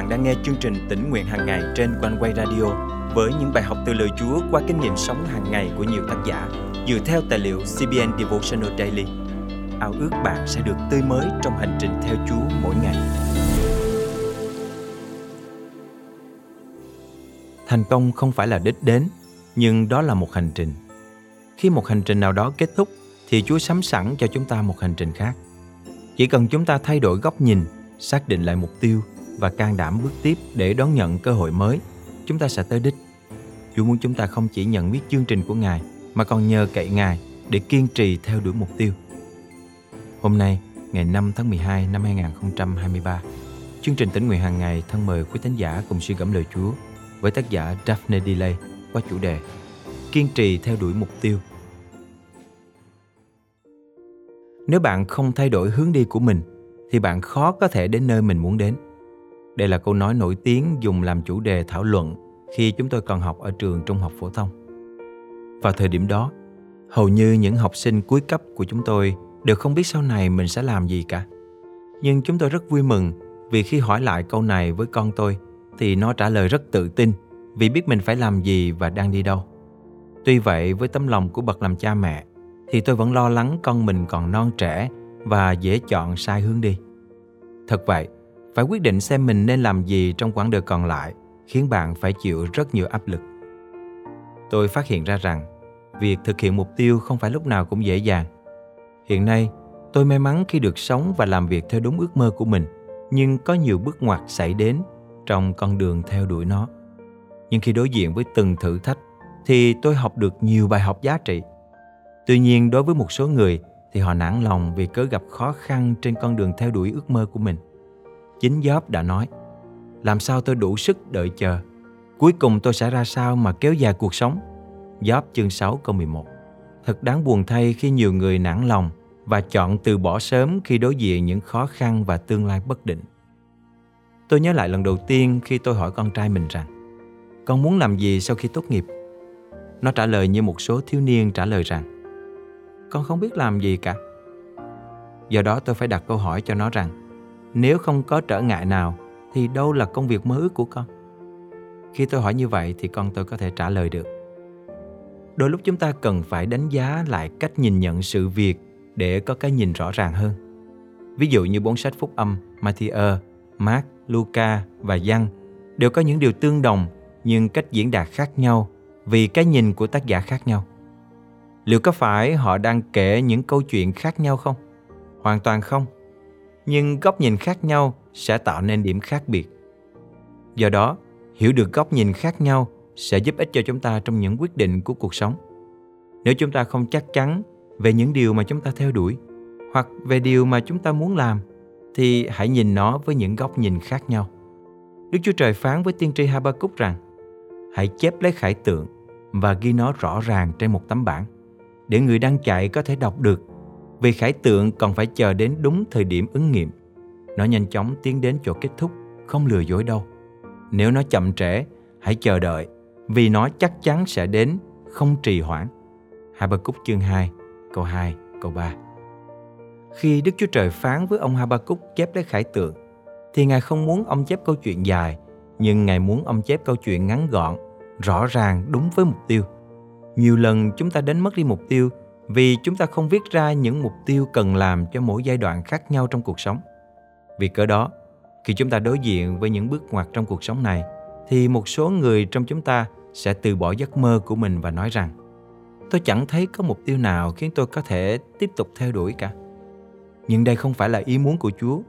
bạn đang nghe chương trình tỉnh nguyện hàng ngày trên quanh quay radio với những bài học từ lời Chúa qua kinh nghiệm sống hàng ngày của nhiều tác giả dựa theo tài liệu CBN Devotional Daily. Ao ước bạn sẽ được tươi mới trong hành trình theo Chúa mỗi ngày. Thành công không phải là đích đến, nhưng đó là một hành trình. Khi một hành trình nào đó kết thúc thì Chúa sắm sẵn cho chúng ta một hành trình khác. Chỉ cần chúng ta thay đổi góc nhìn, xác định lại mục tiêu và can đảm bước tiếp để đón nhận cơ hội mới, chúng ta sẽ tới đích. Chúa muốn chúng ta không chỉ nhận biết chương trình của Ngài mà còn nhờ cậy Ngài để kiên trì theo đuổi mục tiêu. Hôm nay, ngày 5 tháng 12 năm 2023, chương trình tỉnh nguyện hàng ngày thân mời quý thính giả cùng suy gẫm lời Chúa với tác giả Daphne Delay qua chủ đề Kiên trì theo đuổi mục tiêu. Nếu bạn không thay đổi hướng đi của mình thì bạn khó có thể đến nơi mình muốn đến. Đây là câu nói nổi tiếng dùng làm chủ đề thảo luận khi chúng tôi còn học ở trường trung học phổ thông. Vào thời điểm đó, hầu như những học sinh cuối cấp của chúng tôi đều không biết sau này mình sẽ làm gì cả. Nhưng chúng tôi rất vui mừng vì khi hỏi lại câu này với con tôi thì nó trả lời rất tự tin vì biết mình phải làm gì và đang đi đâu. Tuy vậy với tấm lòng của bậc làm cha mẹ thì tôi vẫn lo lắng con mình còn non trẻ và dễ chọn sai hướng đi. Thật vậy, phải quyết định xem mình nên làm gì trong quãng đời còn lại khiến bạn phải chịu rất nhiều áp lực. Tôi phát hiện ra rằng việc thực hiện mục tiêu không phải lúc nào cũng dễ dàng. Hiện nay, tôi may mắn khi được sống và làm việc theo đúng ước mơ của mình, nhưng có nhiều bước ngoặt xảy đến trong con đường theo đuổi nó. Nhưng khi đối diện với từng thử thách thì tôi học được nhiều bài học giá trị. Tuy nhiên đối với một số người thì họ nản lòng vì cớ gặp khó khăn trên con đường theo đuổi ước mơ của mình. Chính Gióp đã nói, làm sao tôi đủ sức đợi chờ, cuối cùng tôi sẽ ra sao mà kéo dài cuộc sống. Gióp chương 6 câu 11 Thật đáng buồn thay khi nhiều người nản lòng và chọn từ bỏ sớm khi đối diện những khó khăn và tương lai bất định. Tôi nhớ lại lần đầu tiên khi tôi hỏi con trai mình rằng Con muốn làm gì sau khi tốt nghiệp? Nó trả lời như một số thiếu niên trả lời rằng Con không biết làm gì cả. Do đó tôi phải đặt câu hỏi cho nó rằng nếu không có trở ngại nào thì đâu là công việc mơ ước của con? Khi tôi hỏi như vậy thì con tôi có thể trả lời được. Đôi lúc chúng ta cần phải đánh giá lại cách nhìn nhận sự việc để có cái nhìn rõ ràng hơn. Ví dụ như bốn sách phúc âm Matthew, Mark, Luca và Giăng đều có những điều tương đồng nhưng cách diễn đạt khác nhau vì cái nhìn của tác giả khác nhau. Liệu có phải họ đang kể những câu chuyện khác nhau không? Hoàn toàn không. Nhưng góc nhìn khác nhau sẽ tạo nên điểm khác biệt. Do đó, hiểu được góc nhìn khác nhau sẽ giúp ích cho chúng ta trong những quyết định của cuộc sống. Nếu chúng ta không chắc chắn về những điều mà chúng ta theo đuổi hoặc về điều mà chúng ta muốn làm thì hãy nhìn nó với những góc nhìn khác nhau. Đức Chúa Trời phán với tiên tri Habakkuk rằng hãy chép lấy khải tượng và ghi nó rõ ràng trên một tấm bảng để người đang chạy có thể đọc được vì khải tượng còn phải chờ đến đúng thời điểm ứng nghiệm. Nó nhanh chóng tiến đến chỗ kết thúc, không lừa dối đâu. Nếu nó chậm trễ, hãy chờ đợi vì nó chắc chắn sẽ đến, không trì hoãn. Habakkuk chương 2, câu 2, câu 3 khi Đức Chúa Trời phán với ông Habakkuk chép lấy khải tượng, thì Ngài không muốn ông chép câu chuyện dài, nhưng Ngài muốn ông chép câu chuyện ngắn gọn, rõ ràng đúng với mục tiêu. Nhiều lần chúng ta đánh mất đi mục tiêu vì chúng ta không viết ra những mục tiêu cần làm cho mỗi giai đoạn khác nhau trong cuộc sống. Vì cỡ đó, khi chúng ta đối diện với những bước ngoặt trong cuộc sống này, thì một số người trong chúng ta sẽ từ bỏ giấc mơ của mình và nói rằng tôi chẳng thấy có mục tiêu nào khiến tôi có thể tiếp tục theo đuổi cả nhưng đây không phải là ý muốn của Chúa,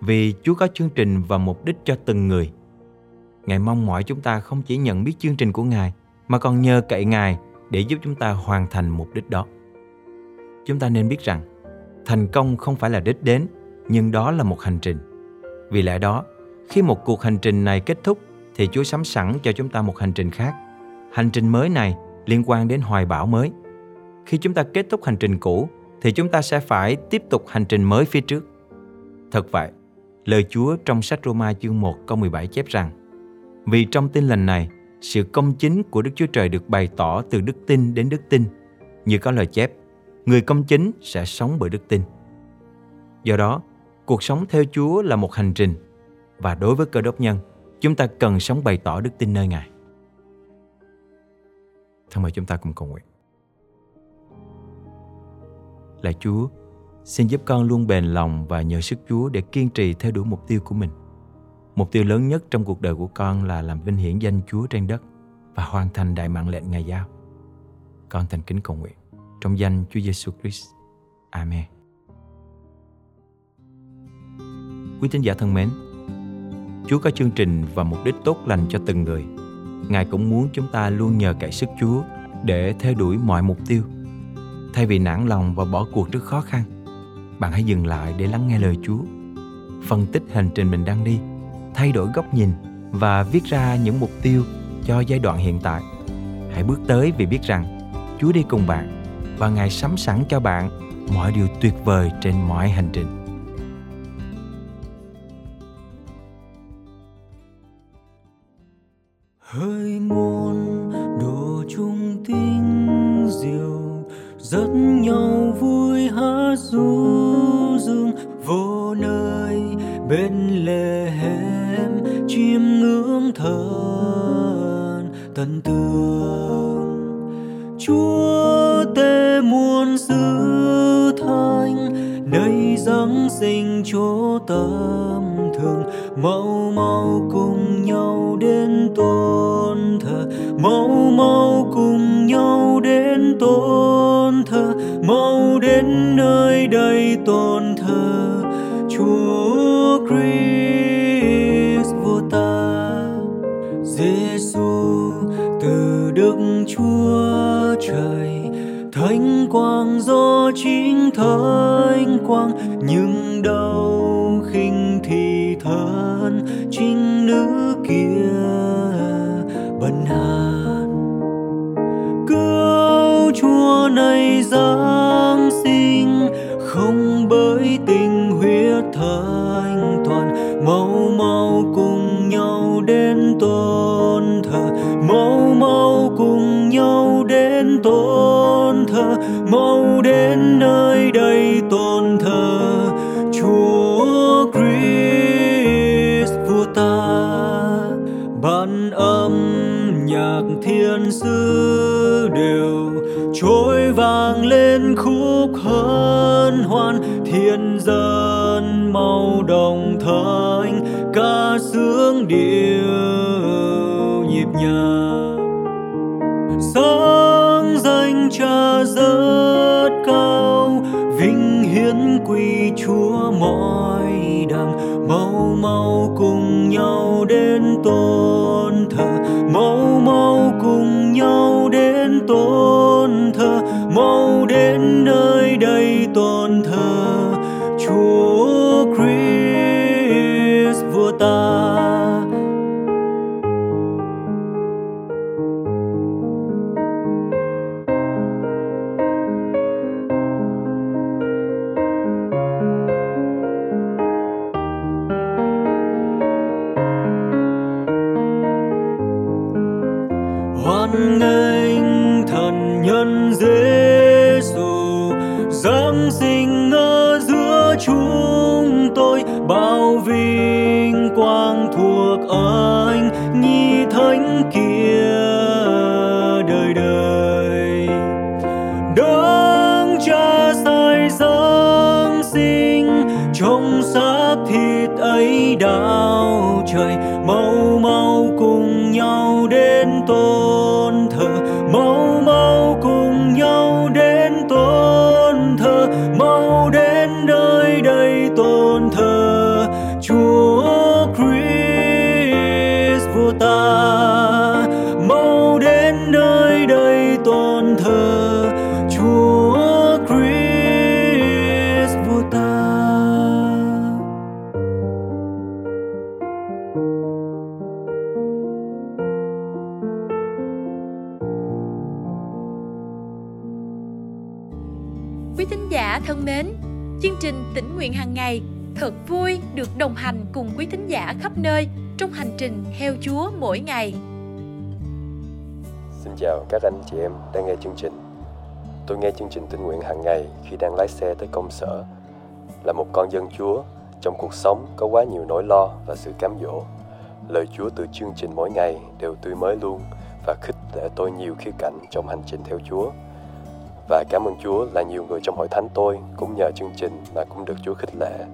vì Chúa có chương trình và mục đích cho từng người. Ngài mong mỏi chúng ta không chỉ nhận biết chương trình của Ngài, mà còn nhờ cậy Ngài để giúp chúng ta hoàn thành mục đích đó. Chúng ta nên biết rằng, thành công không phải là đích đến, nhưng đó là một hành trình. Vì lẽ đó, khi một cuộc hành trình này kết thúc, thì Chúa sắm sẵn cho chúng ta một hành trình khác. Hành trình mới này liên quan đến hoài bão mới. Khi chúng ta kết thúc hành trình cũ, thì chúng ta sẽ phải tiếp tục hành trình mới phía trước. Thật vậy, lời Chúa trong sách Roma chương 1 câu 17 chép rằng Vì trong tin lành này, sự công chính của Đức Chúa Trời được bày tỏ từ đức tin đến đức tin. Như có lời chép, người công chính sẽ sống bởi đức tin. Do đó, cuộc sống theo Chúa là một hành trình Và đối với cơ đốc nhân, chúng ta cần sống bày tỏ đức tin nơi Ngài. Thân mời chúng ta cùng cầu nguyện. Lạy Chúa, xin giúp con luôn bền lòng và nhờ sức Chúa để kiên trì theo đuổi mục tiêu của mình. Mục tiêu lớn nhất trong cuộc đời của con là làm vinh hiển danh Chúa trên đất và hoàn thành đại mạng lệnh Ngài giao. Con thành kính cầu nguyện trong danh Chúa Giêsu Christ. Amen. Quý tín giả thân mến, Chúa có chương trình và mục đích tốt lành cho từng người. Ngài cũng muốn chúng ta luôn nhờ cậy sức Chúa để theo đuổi mọi mục tiêu. Thay vì nản lòng và bỏ cuộc trước khó khăn, bạn hãy dừng lại để lắng nghe lời Chúa. Phân tích hành trình mình đang đi, thay đổi góc nhìn và viết ra những mục tiêu cho giai đoạn hiện tại. Hãy bước tới vì biết rằng Chúa đi cùng bạn và Ngài sắm sẵn cho bạn mọi điều tuyệt vời trên mọi hành trình. hơi muôn đồ chung tinh diệu, rất nhau vui hát du dương vô nơi bên lề hẻm, chiêm ngưỡng thần tận tường chúa tê muôn sứ thanh, nơi giáng sinh chỗ tâm thường. Mau mau cùng nhau đến tôn thờ mau mau cùng nhau đến tôn thờ mau đến nơi đây tôn thờ. Chúa Christ vô ta Giêsu từ Đức Chúa trời thánh quang do chính thánh điệu nhịp nhàng. Sáng danh cha rất cao, vinh hiến quy chúa mọi đằng. Mau mau cùng nhau đến tôn thờ, mau mau cùng nhau hoan nghênh thần nhân Giêsu giáng sinh ở giữa chúng tôi, bao vinh quang thuộc anh, nhi thánh kia đời đời. Đấng cha sai giáng sinh trong xác thịt ấy đau trời tôn thờ chúa Christ vua ta. Mau đến nơi đây tôn thờ chúa Christ vua ta. Quý thính giả thân mến, chương trình tỉnh nguyện hàng ngày thật vui được đồng hành cùng quý thính giả khắp nơi trong hành trình theo Chúa mỗi ngày. Xin chào các anh chị em đang nghe chương trình. Tôi nghe chương trình tình nguyện hàng ngày khi đang lái xe tới công sở. Là một con dân Chúa, Trong cuộc sống có quá nhiều nỗi lo và sự cám dỗ. Lời Chúa từ chương trình mỗi ngày đều tươi mới luôn và khích lệ tôi nhiều khía cạnh trong hành trình theo Chúa. Và cảm ơn Chúa là nhiều người trong hội thánh tôi cũng nhờ chương trình mà cũng được Chúa khích lệ.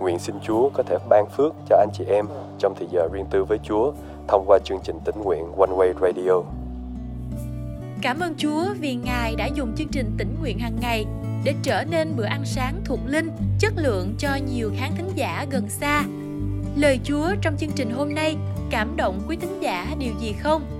Nguyện xin Chúa có thể ban phước cho anh chị em trong thời giờ riêng tư với Chúa thông qua chương trình tĩnh nguyện One Way Radio. Cảm ơn Chúa vì Ngài đã dùng chương trình tĩnh nguyện hàng ngày để trở nên bữa ăn sáng thuộc linh, chất lượng cho nhiều khán thính giả gần xa. Lời Chúa trong chương trình hôm nay cảm động quý thính giả điều gì không?